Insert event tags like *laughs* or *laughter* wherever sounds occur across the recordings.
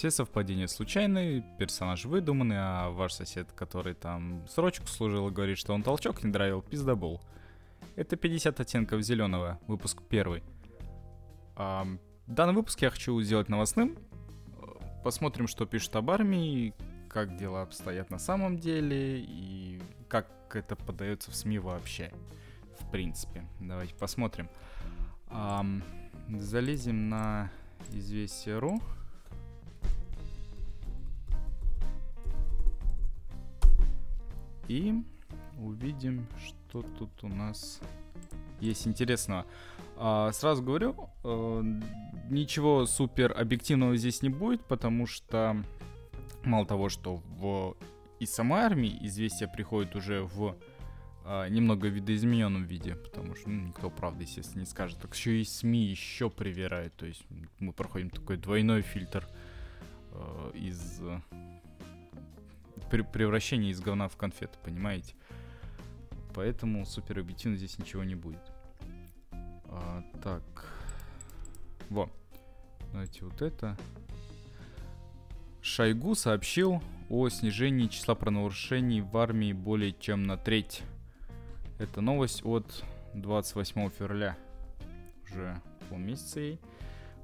Все совпадения случайны, персонаж выдуманный, а ваш сосед, который там срочку служил говорит, что он толчок не драйвил, пиздобол. Это 50 оттенков зеленого, выпуск первый. А, данный выпуск я хочу сделать новостным. Посмотрим, что пишут об армии, как дела обстоят на самом деле и как это подается в СМИ вообще. В принципе. Давайте посмотрим. А, залезем на известие.ру. И увидим, что тут у нас есть интересного. А, сразу говорю, э, ничего супер объективного здесь не будет, потому что мало того, что в из самой армии известия приходят уже в а, немного видоизмененном виде, потому что ну, никто, правда, естественно, не скажет. Так еще и СМИ еще привирают, то есть мы проходим такой двойной фильтр э, из превращения из говна в конфеты, понимаете? Поэтому супер объективно здесь ничего не будет. А, так. Во. Давайте вот это. Шойгу сообщил о снижении числа правонарушений в армии более чем на треть. Это новость от 28 февраля. Уже полмесяца ей.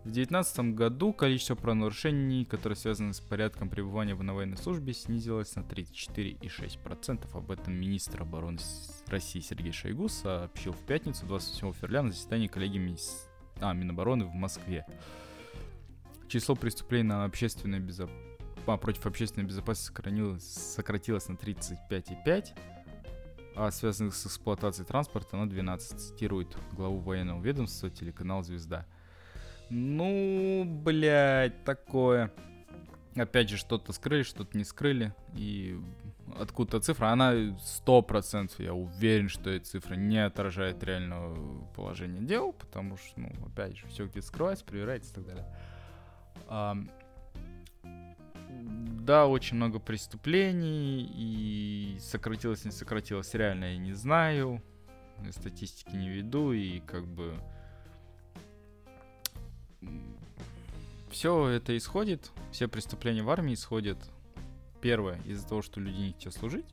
В 2019 году количество правонарушений, которые связаны с порядком пребывания в военной службе, снизилось на 34,6%. Об этом министр обороны России Сергей Шойгу сообщил в пятницу 27 февраля на заседании коллегии Мини... а, Минобороны в Москве. Число преступлений на общественной безопасность а, против общественной безопасности сократилось, сократилось на 35,5, а связанных с эксплуатацией транспорта на 12, цитирует главу военного ведомства телеканал «Звезда». Ну, блядь, такое. Опять же, что-то скрыли, что-то не скрыли. И откуда-то цифра, она 100%, я уверен, что эта цифра не отражает реального положения дел, потому что, ну, опять же, все где-то скрывается, проверяется и так далее. А, да, очень много преступлений, и сократилось, не сократилось, реально я не знаю. Статистики не веду, и как бы все это исходит, все преступления в армии исходят, первое, из-за того, что люди не хотят служить,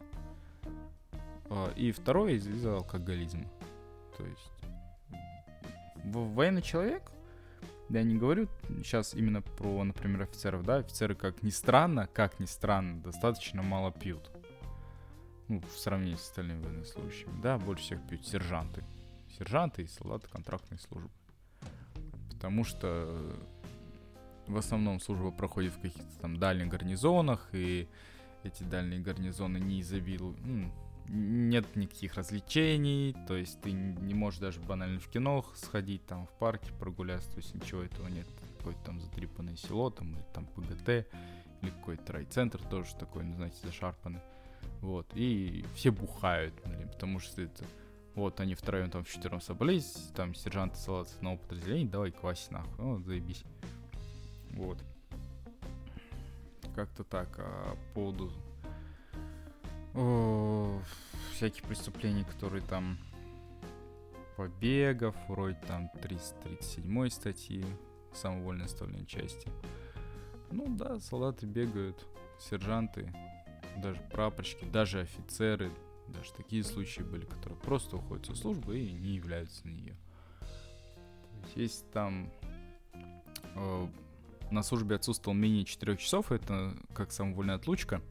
а, и второе, из-за алкоголизма. То есть военный человек, я не говорю сейчас именно про, например, офицеров, да, офицеры, как ни странно, как ни странно, достаточно мало пьют. Ну, в сравнении с остальными военнослужащими, да, больше всех пьют сержанты. Сержанты и солдаты контрактной службы потому что в основном служба проходит в каких-то там дальних гарнизонах, и эти дальние гарнизоны не изобилуют, ну, нет никаких развлечений, то есть ты не можешь даже банально в кино сходить, там в парке прогуляться, то есть ничего этого нет. Какое-то там затрипанное село, там, или там ПГТ, или какой-то райцентр тоже такой, ну, знаете, зашарпанный. Вот, и все бухают, блин, потому что это вот они втроем там в четвером собрались, там сержанты салат с одного подразделения, давай квасить нахуй, ну, заебись. Вот. Как-то так, а по поводу о, всяких преступлений, которые там побегов, вроде там 337 статьи, самовольное оставление части. Ну да, солдаты бегают, сержанты, даже прапорщики, даже офицеры, даже такие случаи были, которые просто уходят со службы и не являются на нее. Есть, там э, на службе отсутствовал менее 4 часов, это как самовольная отлучка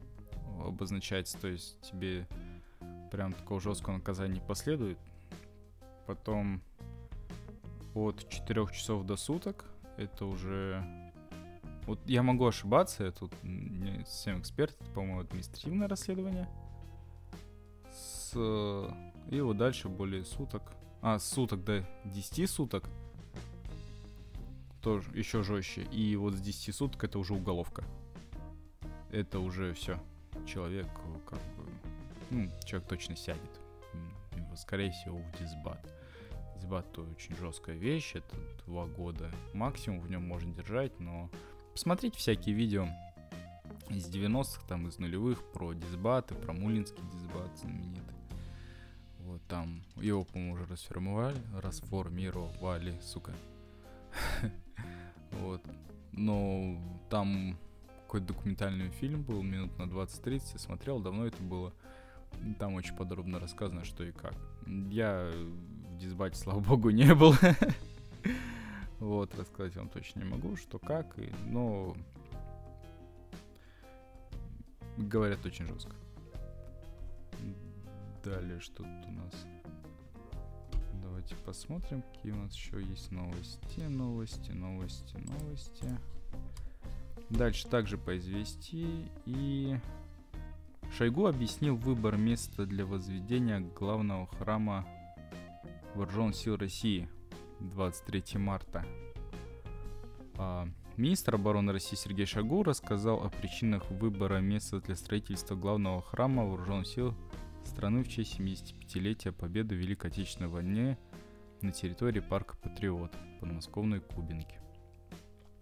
обозначается, то есть тебе прям такого жесткого наказания не последует. Потом от 4 часов до суток это уже... Вот я могу ошибаться, я тут не совсем эксперт, это, по-моему, административное расследование – и вот дальше более суток. А, суток до 10 суток. Тоже еще жестче. И вот с 10 суток это уже уголовка. Это уже все. Человек как бы... Ну, человек точно сядет. Скорее всего, в дисбат. Дисбат то очень жесткая вещь. Это два года максимум в нем можно держать, но... Посмотрите всякие видео из 90-х, там из нулевых, про дисбаты, про мулинский дисбат знаменитый. Там его, по-моему, уже расформировали, расформировали, сука. *laughs* Вот. Но там какой-то документальный фильм был, минут на 20-30, смотрел, давно это было. Там очень подробно рассказано, что и как. Я в дисбате, *laughs* слава богу, не был. *laughs* Вот, рассказать вам точно не могу, что как, но говорят очень жестко. Далее что тут у нас? Давайте посмотрим, какие у нас еще есть новости, новости, новости, новости. Дальше также по известии и Шойгу объяснил выбор места для возведения главного храма Вооруженных сил России 23 марта. А, министр обороны России Сергей Шойгу рассказал о причинах выбора места для строительства главного храма Вооруженных сил страны в честь 75-летия победы в Великой Отечественной войне на территории парка Патриот подмосковной Кубинки.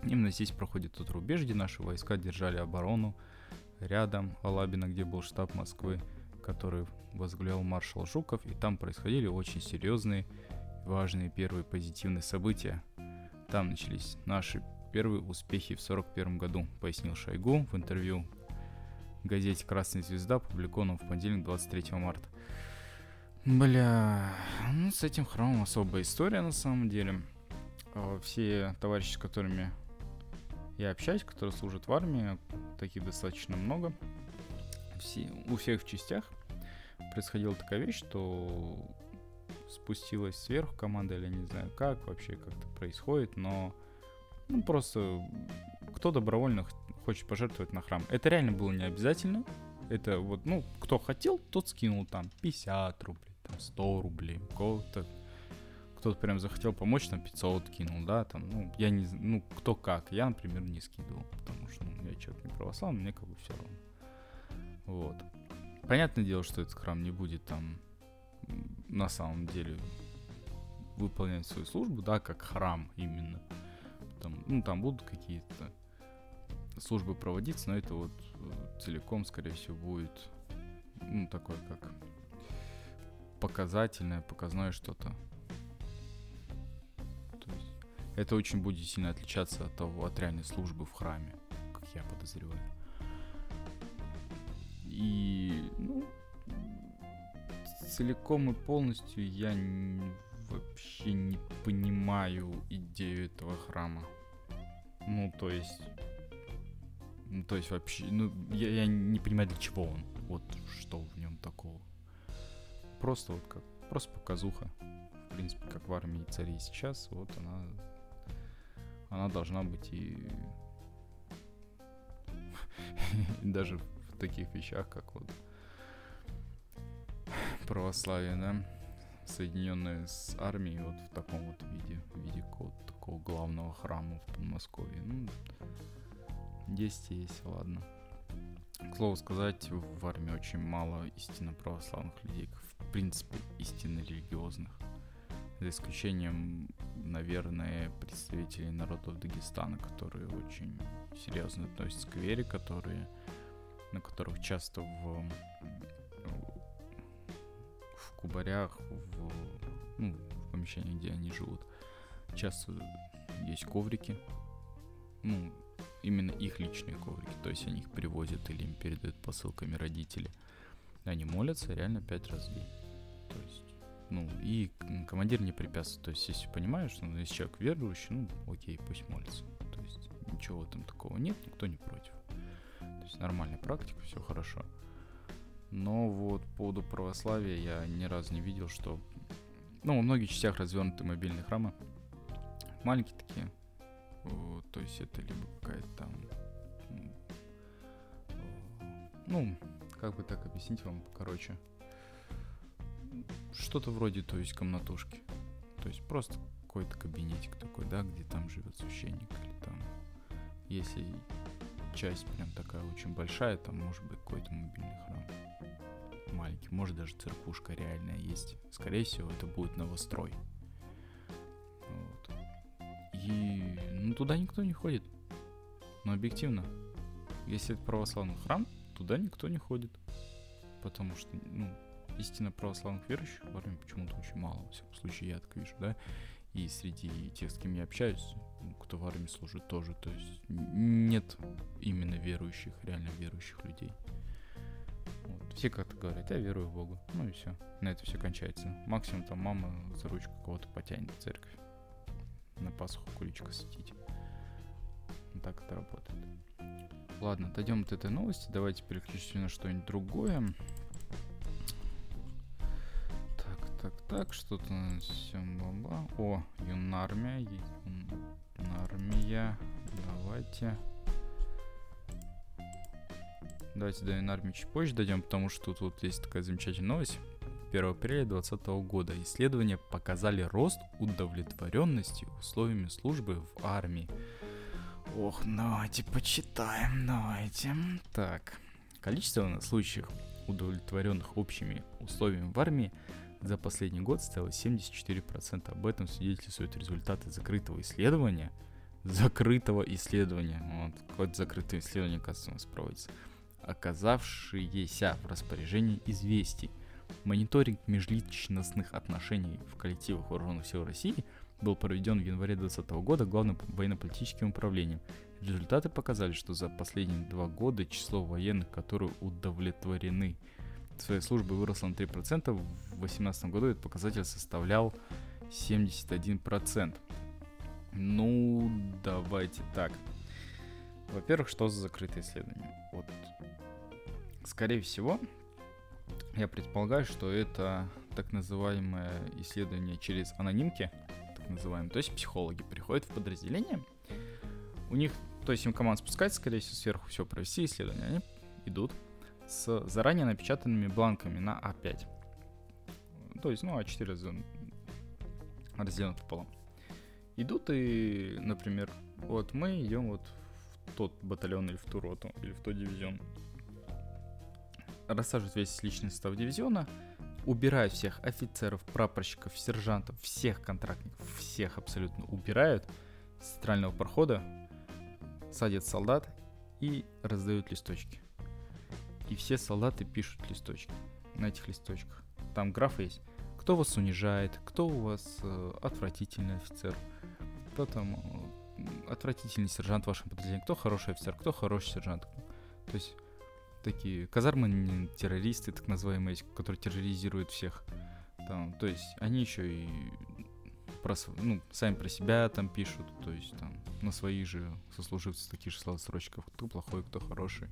Именно здесь проходит тот рубеж, где наши войска держали оборону. Рядом Алабина, где был штаб Москвы, который возглавлял маршал Жуков, и там происходили очень серьезные, важные первые позитивные события. Там начались наши первые успехи в 41 году, пояснил Шойгу в интервью газете «Красная звезда», опубликованном в понедельник 23 марта. Бля, ну с этим храмом особая история на самом деле. А, все товарищи, с которыми я общаюсь, которые служат в армии, таких достаточно много. Все, у всех в частях происходила такая вещь, что спустилась сверху команда или не знаю как вообще как-то происходит, но ну, просто кто добровольно хочет пожертвовать на храм. Это реально было не обязательно. Это вот, ну, кто хотел, тот скинул там 50 рублей, там 100 рублей, кого-то кто-то прям захотел помочь, там 500 кинул, да, там, ну, я не, ну, кто как, я, например, не скидывал, потому что, ну, я человек не православный, мне как бы все равно. Вот. Понятное дело, что этот храм не будет там на самом деле выполнять свою службу, да, как храм именно. Там, ну, там будут какие-то службы проводиться, но это вот э, целиком, скорее всего, будет, ну, такое как показательное, показное что-то это очень будет сильно отличаться от того, от реальной службы в храме, как я подозреваю. И, ну, целиком и полностью я не, вообще не понимаю идею этого храма. Ну, то есть... Ну, то есть вообще, ну, я, я не понимаю, для чего он. Вот что в нем такого. Просто вот как, просто показуха. В принципе, как в армии царей сейчас, вот она она должна быть и *laughs* даже в таких вещах, как вот православие, да, соединенное с армией вот в таком вот виде, в виде какого-то такого главного храма в Подмосковье. Ну, есть и есть, ладно. К слову сказать, в армии очень мало истинно православных людей, в принципе, истинно религиозных за исключением, наверное, представителей народов Дагестана, которые очень серьезно относятся к вере, которые, на которых часто в, в кубарях, в, ну, в помещениях, где они живут, часто есть коврики, ну, именно их личные коврики, то есть они их привозят или им передают посылками родители. Они молятся реально пять раз в день. То есть ну, и командир не препятствует. То есть, если понимаешь, ну, если человек верующий, ну, окей, пусть молится. То есть, ничего этом такого нет, никто не против. То есть, нормальная практика, все хорошо. Но вот по поводу православия я ни разу не видел, что... Ну, во многих частях развернуты мобильные храмы. Маленькие такие. Вот, то есть, это либо какая-то там... Ну, как бы так объяснить вам, короче что-то вроде, то есть, комнатушки. То есть просто какой-то кабинетик такой, да, где там живет священник или там, если часть прям такая очень большая, там может быть какой-то мобильный храм маленький, может даже церквушка реальная есть. Скорее всего, это будет новострой. Вот. И туда никто не ходит. Но объективно, если это православный храм, туда никто не ходит. Потому что, ну, истинно православных верующих в армии почему-то очень мало, во всяком случае, я так вижу, да, и среди тех, с кем я общаюсь, кто в армии служит тоже. То есть нет именно верующих, реально верующих людей. Вот. Все как-то говорят, я верую в Бога. Ну и все. На это все кончается. Максимум там мама за ручку кого-то потянет в церковь. На Пасху куличка светить. Так это работает. Ладно, дойдем от этой новости. Давайте переключимся на что-нибудь другое. Так, так, так, что-то всем бла О, юнармия. Юнармия. Давайте. Давайте до юнармии чуть позже дойдем, потому что тут вот есть такая замечательная новость. 1 апреля 2020 года исследования показали рост удовлетворенности условиями службы в армии. Ох, давайте почитаем, давайте. Так, количество случаев, удовлетворенных общими условиями в армии, за последний год стало 74%. Об этом свидетельствуют результаты закрытого исследования. Закрытого исследования. Вот, какое-то закрытое исследование, оказывается, у нас проводится. Оказавшиеся в распоряжении известий. Мониторинг межличностных отношений в коллективах вооруженных сил России – был проведен в январе 2020 года Главным военно-политическим управлением. Результаты показали, что за последние два года число военных, которые удовлетворены своей службой, выросло на 3%. В 2018 году этот показатель составлял 71%. Ну, давайте так. Во-первых, что за закрытое исследование? Вот, скорее всего, я предполагаю, что это так называемое исследование через анонимки, называемые, то есть психологи приходят в подразделение, у них, то есть им команда спускается, скорее всего, сверху все провести исследования, они идут с заранее напечатанными бланками на А5. То есть, ну, А4 разделен, разделен пополам. Идут и, например, вот мы идем вот в тот батальон или в ту роту, или в тот дивизион. Рассаживают весь личный состав дивизиона, убирают всех офицеров, прапорщиков, сержантов, всех контрактников, всех абсолютно убирают с центрального прохода, садят солдат и раздают листочки. И все солдаты пишут листочки на этих листочках. Там граф есть. Кто вас унижает, кто у вас э, отвратительный офицер, кто там э, отвратительный сержант в вашем подразделении, кто хороший офицер, кто хороший сержант. То есть такие казармы террористы, так называемые, которые терроризируют всех. Там, то есть они еще и про, ну, сами про себя там пишут, то есть там на своих же сослуживцев таких же словосрочков, кто плохой, кто хороший.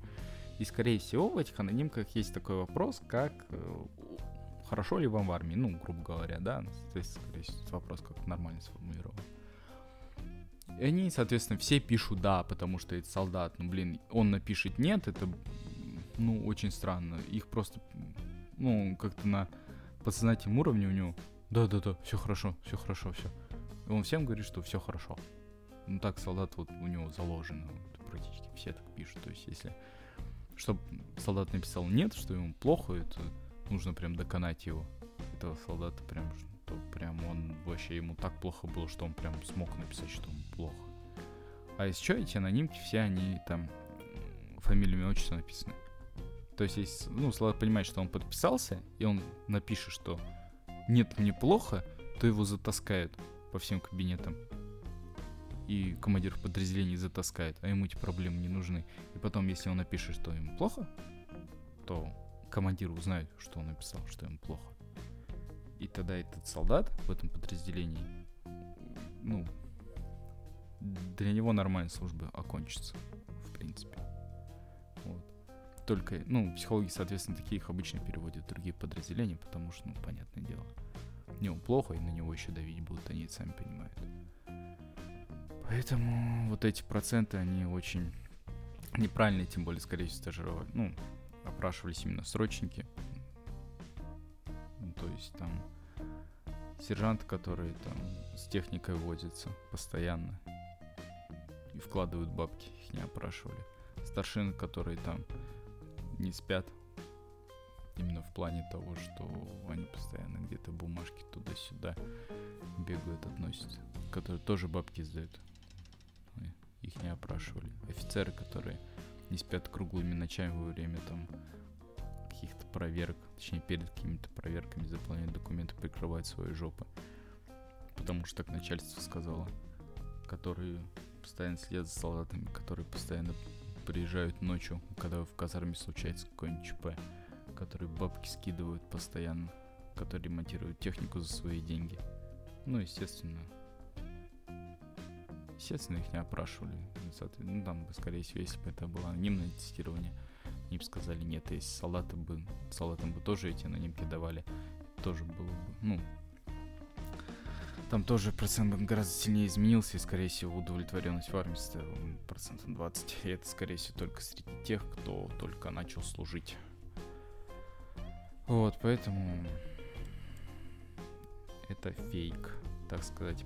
И скорее всего в этих анонимках есть такой вопрос, как э, хорошо ли вам в армии, ну, грубо говоря, да, то есть, скорее всего, вопрос как нормально сформулирован. И они, соответственно, все пишут да, потому что это солдат. Ну, блин, он напишет нет, это ну, очень странно. Их просто, ну, как-то на подсознательном уровне у него, да-да-да, все хорошо, все хорошо, все. Он всем говорит, что все хорошо. Ну, так солдат вот у него заложено, вот, практически все так пишут. То есть, если, чтобы солдат написал нет, что ему плохо, это нужно прям доконать его, этого солдата прям, что прям он вообще ему так плохо было, что он прям смог написать, что ему плохо. А если что, эти анонимки все, они там фамилиями, отчество написаны. То есть, если, ну, Слава понимает, что он подписался, и он напишет, что нет, мне плохо, то его затаскают по всем кабинетам. И командир подразделений затаскает, а ему эти проблемы не нужны. И потом, если он напишет, что ему плохо, то командир узнает, что он написал, что ему плохо. И тогда этот солдат в этом подразделении, ну, для него нормальная служба окончится, в принципе только, ну, психологи, соответственно, такие их обычно переводят в другие подразделения, потому что, ну, понятное дело, ему плохо, и на него еще давить будут, они это сами понимают. Поэтому вот эти проценты, они очень неправильные, тем более, скорее всего, стажировали, ну, опрашивались именно срочники. Ну, то есть там сержанты, которые там с техникой возятся постоянно и вкладывают бабки, их не опрашивали. Старшины, которые там не спят. Именно в плане того, что они постоянно где-то бумажки туда-сюда бегают, относятся. Которые тоже бабки сдают. Их не опрашивали. Офицеры, которые не спят круглыми ночами во время там каких-то проверок, точнее перед какими-то проверками заполняют документы, прикрывают свои жопы. Потому что так начальство сказало. которые постоянно следят за солдатами, которые постоянно приезжают ночью, когда в казарме случается какой-нибудь ЧП, которые бабки скидывают постоянно, которые ремонтируют технику за свои деньги. Ну, естественно, естественно, их не опрашивали. Ну, там бы, скорее всего, если бы это было анонимное тестирование, они бы сказали нет, если солдаты бы, солдатам бы тоже эти анонимки давали, тоже было бы, ну, там тоже процент гораздо сильнее изменился, и, скорее всего, удовлетворенность в армии составила процентов 20. И это, скорее всего, только среди тех, кто только начал служить. Вот, поэтому это фейк, так сказать.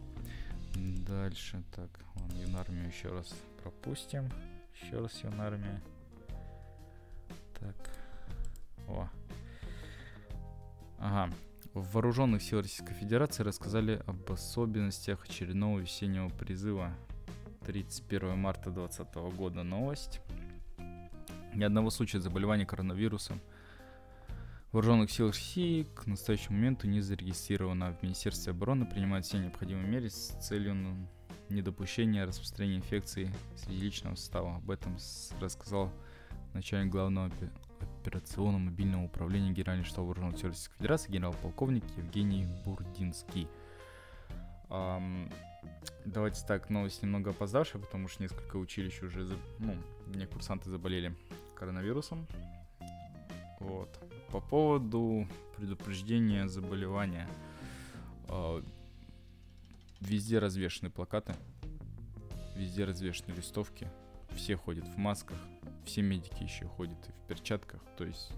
Дальше, так, вон юнармию еще раз пропустим. Еще раз юнармия. В вооруженных сил Российской Федерации рассказали об особенностях очередного весеннего призыва 31 марта 2020 года. Новость. Ни одного случая заболевания коронавирусом вооруженных сил России к настоящему моменту не зарегистрировано. В Министерстве обороны принимают все необходимые меры с целью недопущения распространения инфекции среди личного состава. Об этом рассказал начальник главного операционного мобильного управления Генерального штаба вооруженных сил Российской Федерации генерал-полковник Евгений Бурдинский. Um, давайте так, новость немного опоздавшая, потому что несколько училищ уже, ну, мне курсанты заболели коронавирусом. Вот. По поводу предупреждения заболевания. Uh, везде развешаны плакаты, везде развешаны листовки, все ходят в масках, все медики еще ходят в перчатках, то есть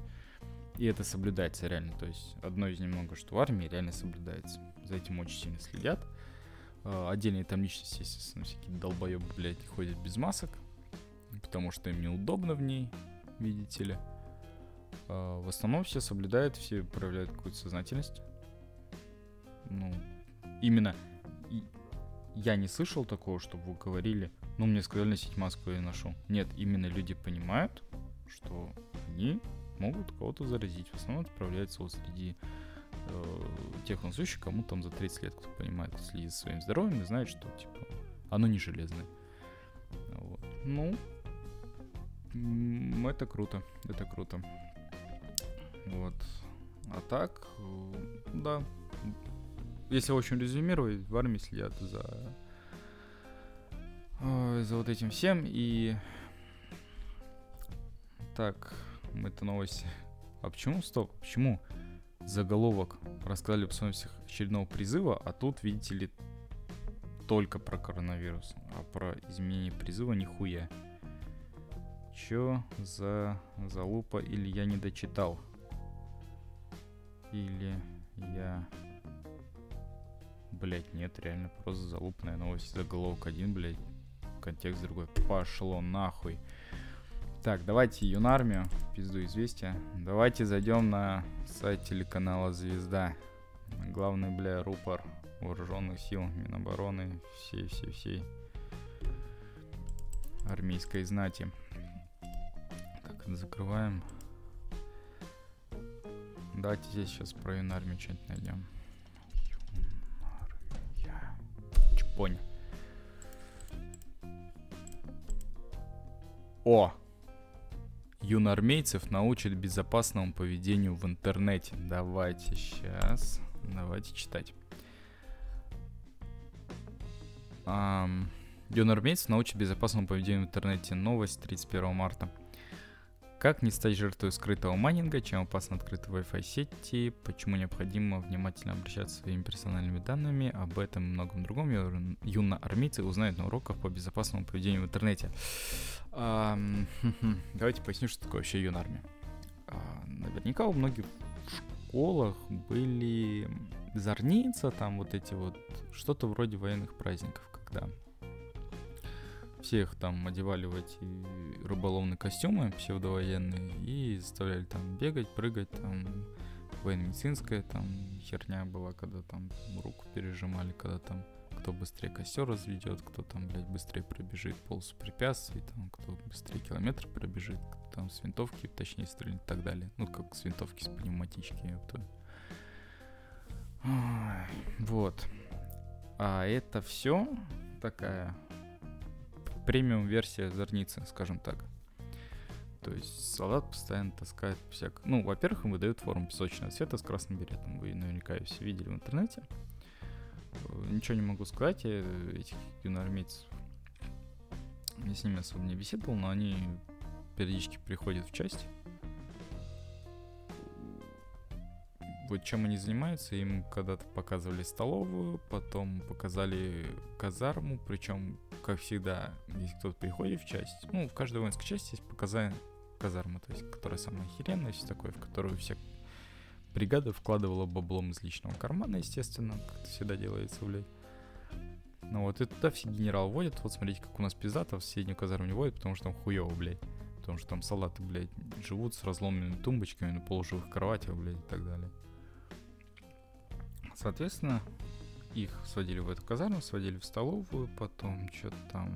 и это соблюдается реально. То есть одно из немного, что в армии реально соблюдается. За этим очень сильно следят. Uh, отдельные там личности, естественно, всякие долбоебы, блядь, ходят без масок, потому что им неудобно в ней, видите ли. Uh, в основном все соблюдают, все проявляют какую-то сознательность. Ну, именно я не слышал такого, чтобы вы говорили, ну, мне сказали носить маску, я ношу. Нет, именно люди понимают, что они могут кого-то заразить. В основном отправляется вот среди э, тех носущих, кому там за 30 лет, кто понимает, следит за своим здоровьем и знает, что, типа, оно не железное. Вот. Ну, это круто, это круто. Вот. А так, э, да. Если очень резюмировать, в армии следят за за вот этим всем. И так, это новость. А почему, стоп, почему заголовок рассказали об особенностях очередного призыва, а тут, видите ли, только про коронавирус, а про изменение призыва нихуя. Чё за залупа или я не дочитал? Или я... Блять, нет, реально просто залупная новость. Заголовок один, блять контекст другой. Пошло нахуй. Так, давайте Юнармию, пизду известия. Давайте зайдем на сайт телеканала Звезда. Главный, бля, рупор вооруженных сил Минобороны, всей-всей-всей армейской знати. Так, закрываем. Давайте здесь сейчас про Юнармию что-нибудь найдем. Юнармия. Чпонь. О! Юноармейцев научат безопасному поведению в интернете. Давайте сейчас. Давайте читать. Um, юноармейцев научат безопасному поведению в интернете. Новость 31 марта. Как не стать жертвой скрытого майнинга, чем опасны открытые Wi-Fi сети, почему необходимо внимательно обращаться своими персональными данными, об этом и многом другом юноармейцы узнают на уроках по безопасному поведению в интернете. *laughs* Давайте поясню, что такое вообще юнармия. А, наверняка у многих в школах были зорница, там вот эти вот, что-то вроде военных праздников, когда всех там одевали в эти рыболовные костюмы псевдовоенные и заставляли там бегать, прыгать, там военно-медицинская там херня была, когда там руку пережимали, когда там кто быстрее костер разведет, кто там, блядь, быстрее пробежит полосу препятствий, там, кто быстрее километр пробежит, кто там с винтовки точнее стрелять и так далее. Ну, как с винтовки, с пневматички. Вот. вот. А это все такая премиум-версия зорницы, скажем так. То есть солдат постоянно таскает всяк... Ну, во-первых, им выдают форму песочного цвета с красным беретом. Вы наверняка ее все видели в интернете. Э, ничего не могу сказать, я этих юноармейцев я с ними особо не беседовал, но они периодически приходят в часть. Вот чем они занимаются, им когда-то показывали столовую, потом показали казарму, причем, как всегда, если кто-то приходит в часть, ну, в каждой воинской части есть показания казарма, то есть, которая самая охеренная, все такое, в которую вся бригада вкладывала баблом из личного кармана, естественно, как это всегда делается, блядь. Ну вот, и туда все генерал водят. Вот смотрите, как у нас пиздато в соседнюю казарму не водят, потому что там хуево, блядь. Потому что там салаты, блядь, живут с разломленными тумбочками на полуживых кроватях, блядь, и так далее. Соответственно, их сводили в эту казарму, сводили в столовую, потом что-то там...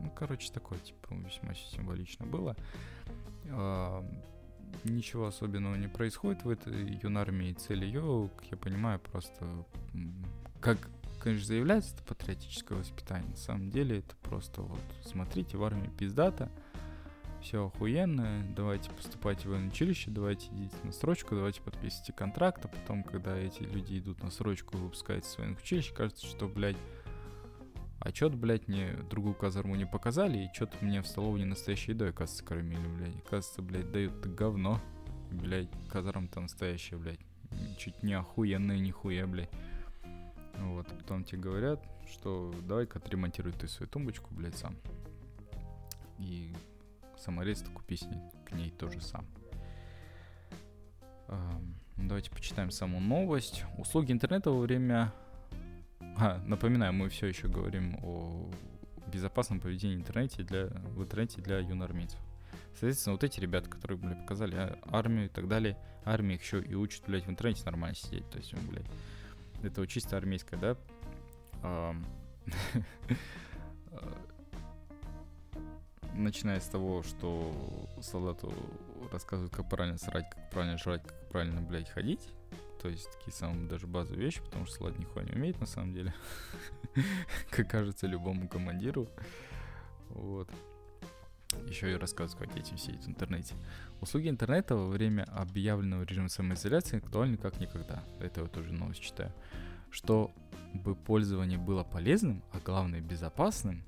Ну, короче, такое, типа, весьма символично было. А, ничего особенного не происходит в этой юнармии. Цель ее, как я понимаю, просто как конечно, заявляется это патриотическое воспитание. На самом деле это просто вот, смотрите, в армии пиздата, все охуенно, давайте поступайте в училище, давайте идите на срочку, давайте подписывайте контракт, а потом, когда эти люди идут на срочку и выпускаются из военных кажется, что, блядь, а чё-то, блядь, мне другую казарму не показали, и чё-то мне в столовой не настоящей едой, кажется, кормили, блядь. Кажется, блядь, дают говно. Блядь, казарм-то настоящая, блядь. Чуть не охуенная нихуя, блядь. Вот, потом тебе говорят, что давай-ка отремонтируй ты свою тумбочку, блядь, сам. И саморез купи к ней тоже сам. Давайте почитаем саму новость. Услуги интернета во время... А, напоминаю, мы все еще говорим о безопасном поведении в интернете для, в интернете для юноармейцев. Соответственно, вот эти ребята, которые, блядь, показали а, армию и так далее, армия их еще и учат, блядь, в интернете нормально сидеть. То есть, блядь, это вот чисто армейское, да? *laughs* Начиная с того, что солдату рассказывают, как правильно срать, как правильно жрать, как правильно, блядь, ходить. То есть такие самые даже базовые вещи, потому что солдат нихуя не умеет на самом деле. *laughs* как кажется любому командиру. Вот. Еще и рассказывают, как этим сидеть в интернете. Услуги интернета во время объявленного режима самоизоляции актуальны как никогда. Это я тоже новость читаю. Чтобы пользование было полезным, а главное безопасным,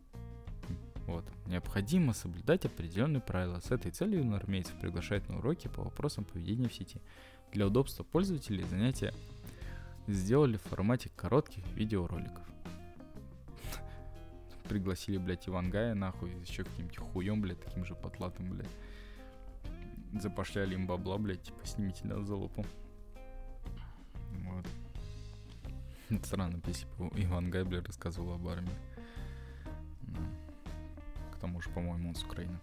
вот, необходимо соблюдать определенные правила. С этой целью армейцев приглашают на уроки по вопросам поведения в сети. Для удобства пользователей занятия сделали в формате коротких видеороликов *laughs* пригласили, блядь, Ивангая, нахуй, еще каким-нибудь хуем, блядь, таким же потлатым, блядь. Запошляли им бабла, блядь, типа, снимите нас за лупу. Вот. Это странно, если бы Иван Гай, блядь, рассказывал об армии. Тому же, по-моему, он с Украины.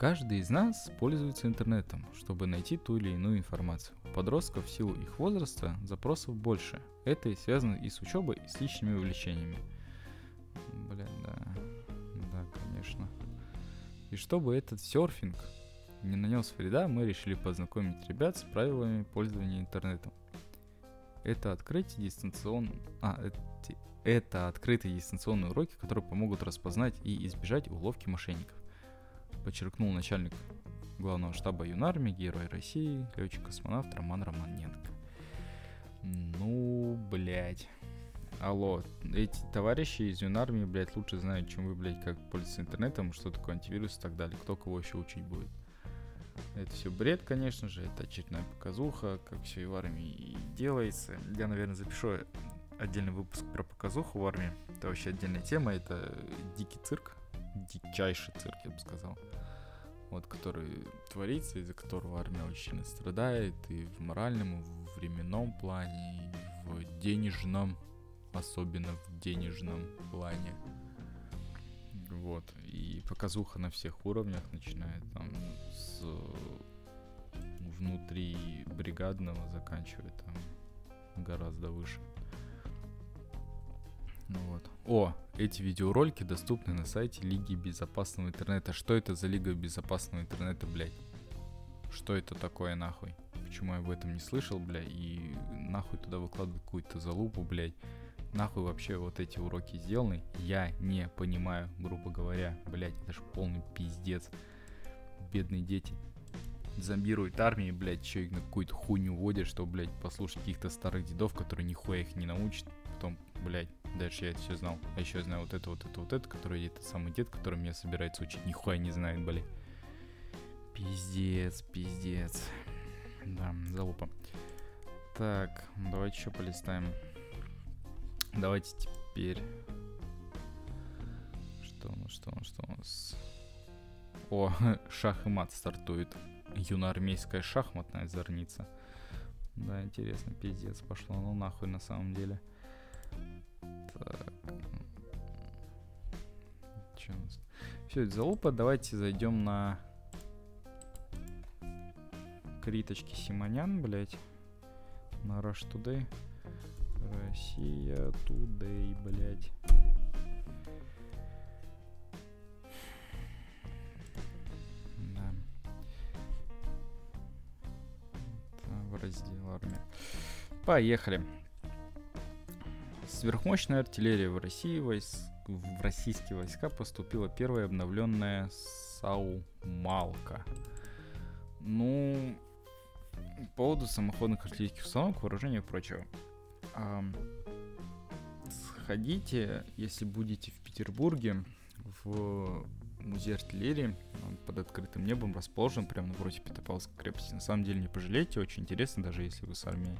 Каждый из нас пользуется интернетом, чтобы найти ту или иную информацию. У подростков в силу их возраста запросов больше. Это и связано и с учебой, и с личными увлечениями. Блин, да. Да, конечно. И чтобы этот серфинг не нанес вреда, мы решили познакомить ребят с правилами пользования интернетом. Это открытие дистанцион... А, это, это открытые дистанционные уроки, которые помогут распознать и избежать уловки мошенников подчеркнул начальник главного штаба юнармии, герой России, летчик-космонавт Роман Романенко. Ну, блядь. Алло, эти товарищи из юнармии, блядь, лучше знают, чем вы, блядь, как пользоваться интернетом, что такое антивирус и так далее. Кто кого еще учить будет. Это все бред, конечно же, это очередная показуха, как все и в армии делается. Я, наверное, запишу отдельный выпуск про показуху в армии. Это вообще отдельная тема, это дикий цирк, дичайший цирк, я бы сказал. Вот, который творится, из-за которого армия очень сильно страдает и в моральном, и в временном плане, и в денежном, особенно в денежном плане. Вот, и показуха на всех уровнях, начиная там с внутри бригадного, заканчивая там гораздо выше. Ну вот. О, эти видеоролики доступны на сайте Лиги Безопасного Интернета. Что это за Лига Безопасного Интернета, блядь? Что это такое, нахуй? почему я об этом не слышал, бля, и нахуй туда выкладывают какую-то залупу, блядь. Нахуй вообще вот эти уроки сделаны, я не понимаю, грубо говоря, блядь, это ж полный пиздец. Бедные дети зомбируют армии, блядь, еще их на какую-то хуйню водят, чтобы, блядь, послушать каких-то старых дедов, которые нихуя их не научат. Потом, блядь, дальше я это все знал. А еще знаю вот это, вот это, вот это, который этот самый дед, который меня собирается учить, нихуя не знает, блядь. Пиздец, пиздец. Да, залупа. Так, давайте еще полистаем. Давайте теперь... Что у нас, что у нас, что у нас? О, *laughs* шах и мат стартует. Юноармейская шахматная зорница. Да, интересно, пиздец, пошло ну нахуй на самом деле. Так. Че у нас? Все, это залупа. Давайте зайдем на криточки Симонян, блять. На Rush Today. Россия Today, блять. Раздел армия. Поехали. Сверхмощная артиллерия в России войск в российские войска поступила первая обновленная Саумалка. Ну, по поводу самоходных артиллерийских установок, вооружения и прочего. А, сходите, если будете в Петербурге, в музей артиллерии, он под открытым небом расположен прямо напротив Петропавловской крепости. На самом деле не пожалеете, очень интересно, даже если вы с армией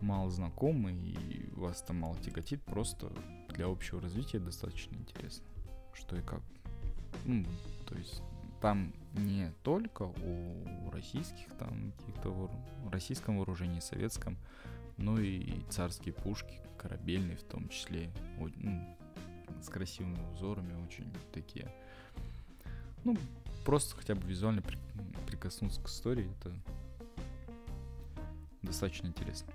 мало знакомы и вас там мало тяготит, просто для общего развития достаточно интересно, что и как. Ну, то есть там не только о российских, там каких-то вор... российском вооружении, советском, но и царские пушки, корабельные в том числе, ну, с красивыми узорами, очень такие. Ну, просто хотя бы визуально при... прикоснуться к истории, это достаточно интересно.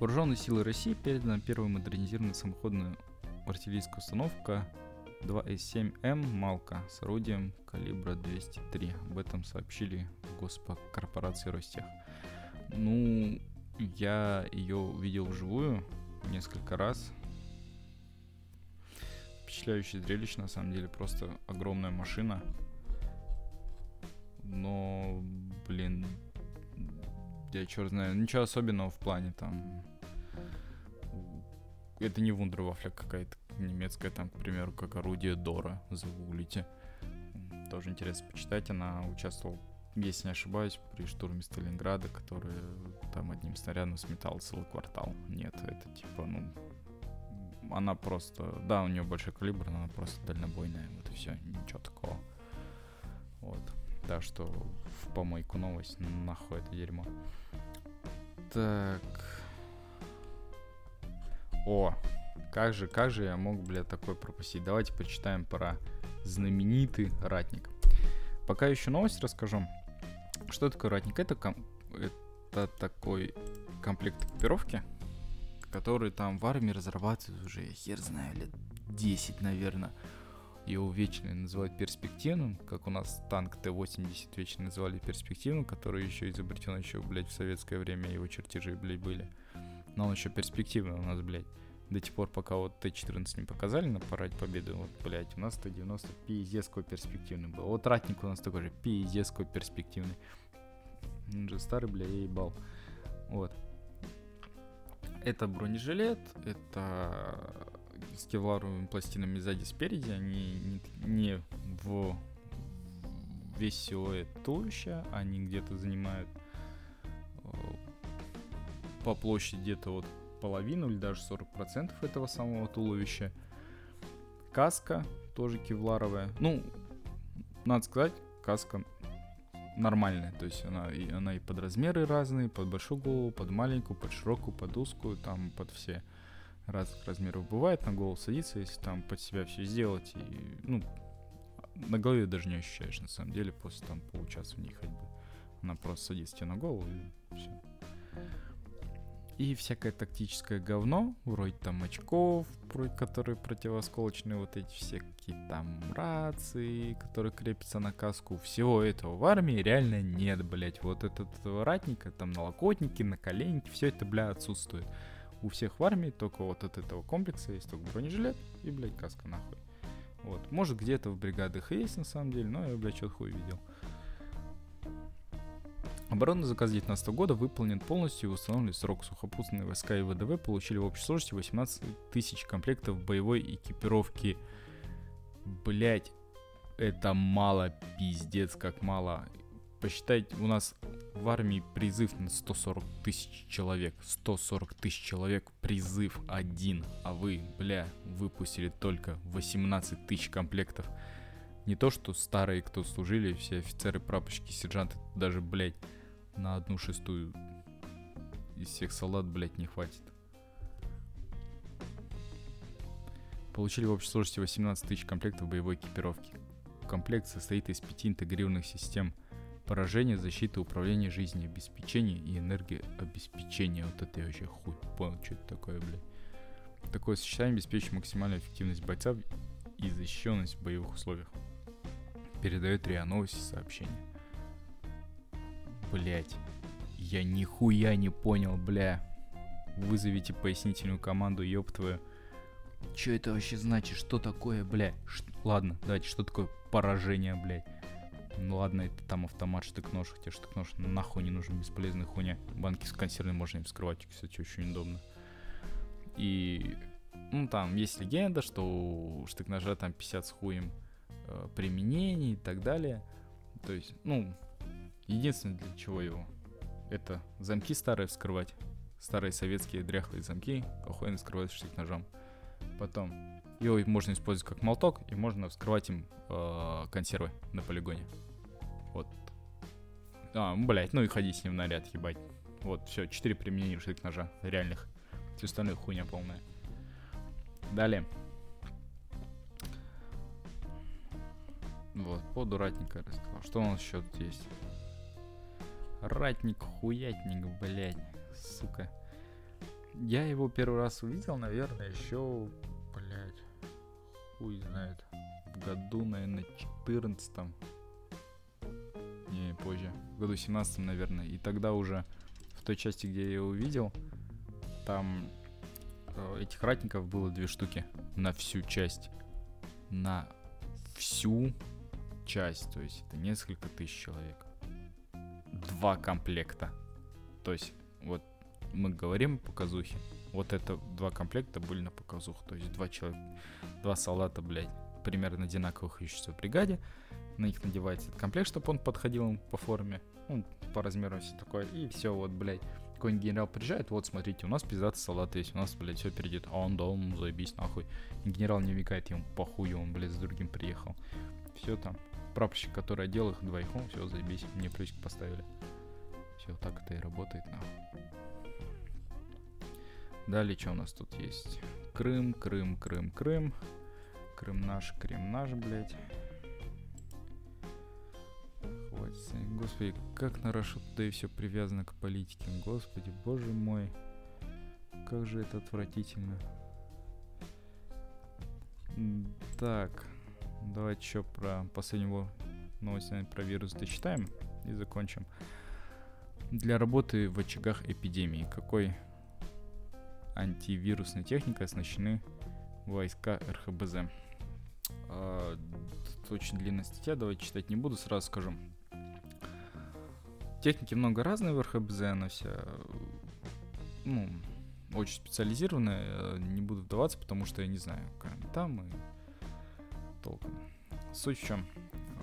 Вооруженные силы России передана первая модернизированная самоходная артиллерийская установка 2С7М «Малка» с орудием калибра 203. Об этом сообщили в госкорпорации Ростех. Ну, я ее видел вживую несколько раз. Впечатляющее зрелище, на самом деле, просто огромная машина. Но, блин, я черт знаю, ничего особенного в плане там это не вундервафля какая-то немецкая, там, к примеру, как орудие Дора, загуглите. Тоже интересно почитать. Она участвовала, если не ошибаюсь, при штурме Сталинграда, который там одним снарядом сметал целый квартал. Нет, это типа, ну, она просто, да, у нее большой калибр, но она просто дальнобойная, вот и все, ничего такого. Вот. Так что в помойку новость, нахуй это дерьмо. Так, о, как же, как же я мог, бля, такой пропустить? Давайте почитаем про знаменитый ратник. Пока еще новость расскажу. Что такое ратник? Это, ком- это такой комплект экипировки, который там в армии разрабатывают уже, хер знаю, лет 10, наверное. Его вечно называют перспективным, как у нас танк Т-80 вечно называли перспективным, который еще изобретен еще, блядь, в советское время, его чертежи, блядь, были. Но он еще перспективный у нас, блядь. До тех пор, пока вот Т-14 не показали на параде победы, вот, блядь, у нас Т-90 пиздец какой перспективный был. Вот ратник у нас такой же пиздец какой перспективный. Он же старый, бля, я ебал. Вот. Это бронежилет, это с кевларовыми пластинами сзади спереди, они не, не в весь силуэт туловища, они где-то занимают по площади где-то вот половину или даже 40% этого самого туловища. Каска тоже кевларовая. Ну, надо сказать, каска нормальная. То есть она и, она и под размеры разные, под большую голову, под маленькую, под широкую, под узкую, там под все разных размеров бывает. На голову садится, если там под себя все сделать. И, ну, на голове даже не ощущаешь, на самом деле, после там получаса в ней ходьбы. Она просто садится тебе на голову и все. И всякое тактическое говно, вроде там очков, которые противосколочные, вот эти всякие там рации, которые крепятся на каску. Всего этого в армии реально нет, блять. Вот этот ратника, там налокотники, наколенники, все это, бля, отсутствует. У всех в армии только вот от этого комплекса есть только бронежилет и, блядь, каска нахуй. Вот. Может, где-то в бригадах есть, на самом деле, но я, блядь, что-то хуй видел. Оборонный заказ 2019 года выполнен полностью и установленный срок. Сухопутные войска и ВДВ получили в общей сложности 18 тысяч комплектов боевой экипировки. Блять, это мало, пиздец, как мало. Посчитайте, у нас в армии призыв на 140 тысяч человек. 140 тысяч человек призыв один. А вы, бля, выпустили только 18 тысяч комплектов. Не то, что старые, кто служили, все офицеры, прапорщики, сержанты, даже, блядь, на одну шестую из всех солдат, блядь, не хватит. Получили в общей сложности 18 тысяч комплектов боевой экипировки. Комплект состоит из пяти интегрированных систем поражения, защиты, управления жизнеобеспечения и энергообеспечения. Вот это я вообще хуй понял, что это такое, блядь. Такое сочетание обеспечивает максимальную эффективность бойца и защищенность в боевых условиях. Передает РИА Новости сообщение. Блять. Я нихуя не понял, бля. Вызовите пояснительную команду, ёб твою. Чё это вообще значит? Что такое, бля? Ш... Ладно, давайте, что такое поражение, блядь? Ну ладно, это там автомат штык-нож, хотя штык-нож нахуй не нужен, бесполезная хуйня. Банки с консервами можно им вскрывать, кстати, очень удобно. И, ну там есть легенда, что у штык-ножа там 50 с хуем э, применений и так далее. То есть, ну, Единственное, для чего его, это замки старые вскрывать. Старые советские дряхлые замки охуенно вскрывать штык ножом. Потом его можно использовать как молоток, и можно вскрывать им э, консервы на полигоне. Вот. А, блять, ну и ходить с ним в наряд, ебать. Вот, все, четыре применения штык ножа, реальных. Все остальное хуйня полная. Далее. Вот, подуратненько рассказал. Что у нас еще тут есть? Ратник, хуятник, блядь, сука. Я его первый раз увидел, наверное, еще, блядь, хуй знает, в году, наверное, 14 Не, позже. В году 17 наверное. И тогда уже в той части, где я его увидел, там э, этих ратников было две штуки на всю часть. На всю часть. То есть это несколько тысяч человек два комплекта. То есть, вот мы говорим показухи, вот это два комплекта были на показуху. То есть два человека, два солдата, блядь, примерно одинаковых ищутся в бригаде. На них надевается этот комплект, чтобы он подходил им по форме, ну, по размеру все такое. И все, вот, блядь, какой-нибудь генерал приезжает, вот, смотрите, у нас пиздатый солдат есть, у нас, блядь, все перейдет. А он, да, он, заебись, нахуй. И генерал не векает, ему похуй, он, блядь, с другим приехал. Все там. Прапорщик, который одел их двоих, он, все, заебись, мне плюсик поставили. Все, так это и работает, нахуй. Далее, что у нас тут есть? Крым, Крым, Крым, Крым. Крым наш, Крым наш, блядь. Хватит. Господи, как хорошо туда и все привязано к политике. Господи, боже мой. Как же это отвратительно. Так. Давайте еще про последнего новость про вирус дочитаем и закончим для работы в очагах эпидемии. Какой антивирусной техникой оснащены войска РХБЗ? А, очень длинная статья, давайте читать не буду, сразу скажу. Техники много разные в РХБЗ, она вся, ну, очень специализированная, не буду вдаваться, потому что я не знаю, как там и толком. Суть в чем?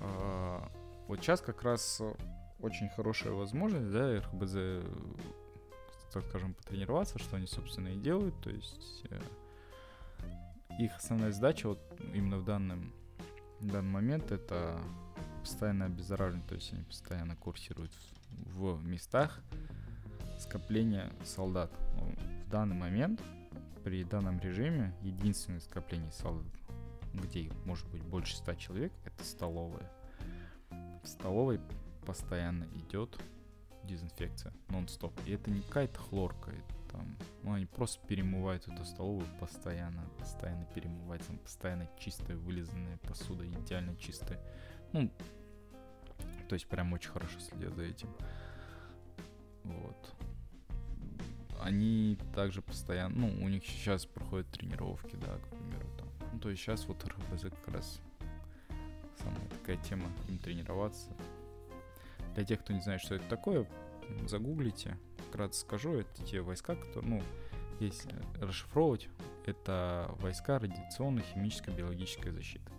А, вот сейчас как раз очень хорошая возможность, да, РХБЗ, так скажем, потренироваться, что они, собственно, и делают. То есть э, их основная задача вот именно в данном, в данный момент это постоянно обеззараживание, то есть они постоянно курсируют в, в местах скопления солдат. Ну, в данный момент при данном режиме единственное скопление солдат, где может быть больше ста человек, это столовая. В столовой постоянно идет дезинфекция, нон-стоп. И это не какая-то хлорка, Там, ну, они просто перемывают эту столовую постоянно, постоянно перемывают, там постоянно чистая, вылизанная посуда, идеально чистая. Ну, то есть прям очень хорошо следят за этим. Вот. Они также постоянно, ну, у них сейчас проходят тренировки, да, к примеру, там. Ну, то есть сейчас вот РХБЗ как раз самая такая тема, им тренироваться. Для тех, кто не знает, что это такое, загуглите. Вкратце скажу, это те войска, которые, ну, если расшифровывать, это войска радиационной, химической, биологической защиты.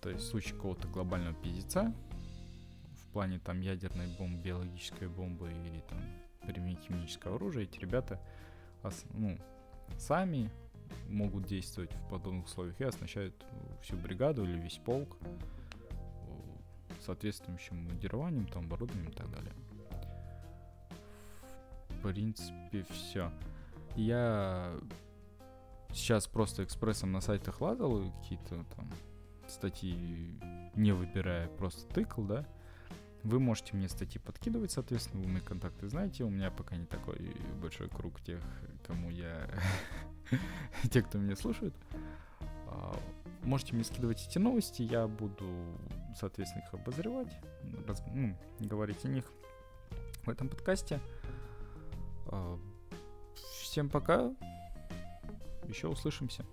То есть в случае какого-то глобального пиздеца, в плане там ядерной бомбы, биологической бомбы или там применить химическое оружие, эти ребята ну, сами могут действовать в подобных условиях и оснащают всю бригаду или весь полк соответствующим модерованием, там, оборудованием и так далее. В принципе, все. Я сейчас просто экспрессом на сайтах лазал какие-то там статьи, не выбирая, просто тыкал, да. Вы можете мне статьи подкидывать, соответственно, вы мои контакты знаете. У меня пока не такой большой круг тех, кому я... *laughs* те, кто меня слушает. А, можете мне скидывать эти новости, я буду, соответственно, их обозревать, раз, ну, говорить о них в этом подкасте. А, всем пока. Еще услышимся.